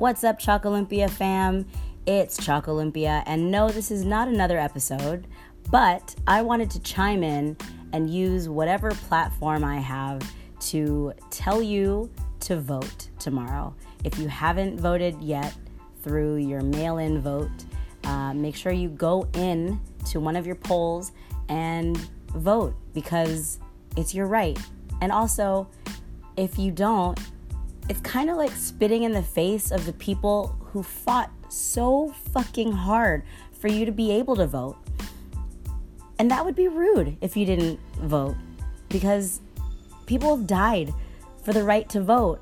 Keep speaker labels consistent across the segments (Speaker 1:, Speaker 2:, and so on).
Speaker 1: What's up, Chalk Olympia fam? It's Chalk Olympia, and no, this is not another episode, but I wanted to chime in and use whatever platform I have to tell you to vote tomorrow. If you haven't voted yet through your mail in vote, uh, make sure you go in to one of your polls and vote because it's your right. And also, if you don't, it's kind of like spitting in the face of the people who fought so fucking hard for you to be able to vote. And that would be rude if you didn't vote because people have died for the right to vote.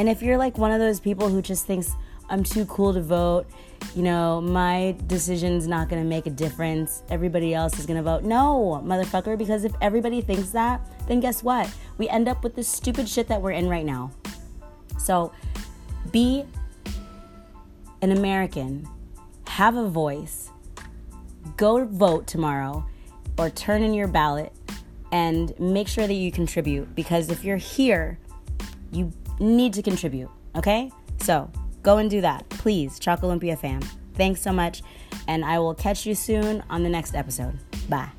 Speaker 1: And if you're like one of those people who just thinks, I'm too cool to vote, you know, my decision's not gonna make a difference, everybody else is gonna vote. No, motherfucker, because if everybody thinks that, then guess what? We end up with this stupid shit that we're in right now. So be an American, have a voice, go vote tomorrow or turn in your ballot and make sure that you contribute because if you're here, you need to contribute, okay? So go and do that, please, Chalk Olympia fam. Thanks so much, and I will catch you soon on the next episode. Bye.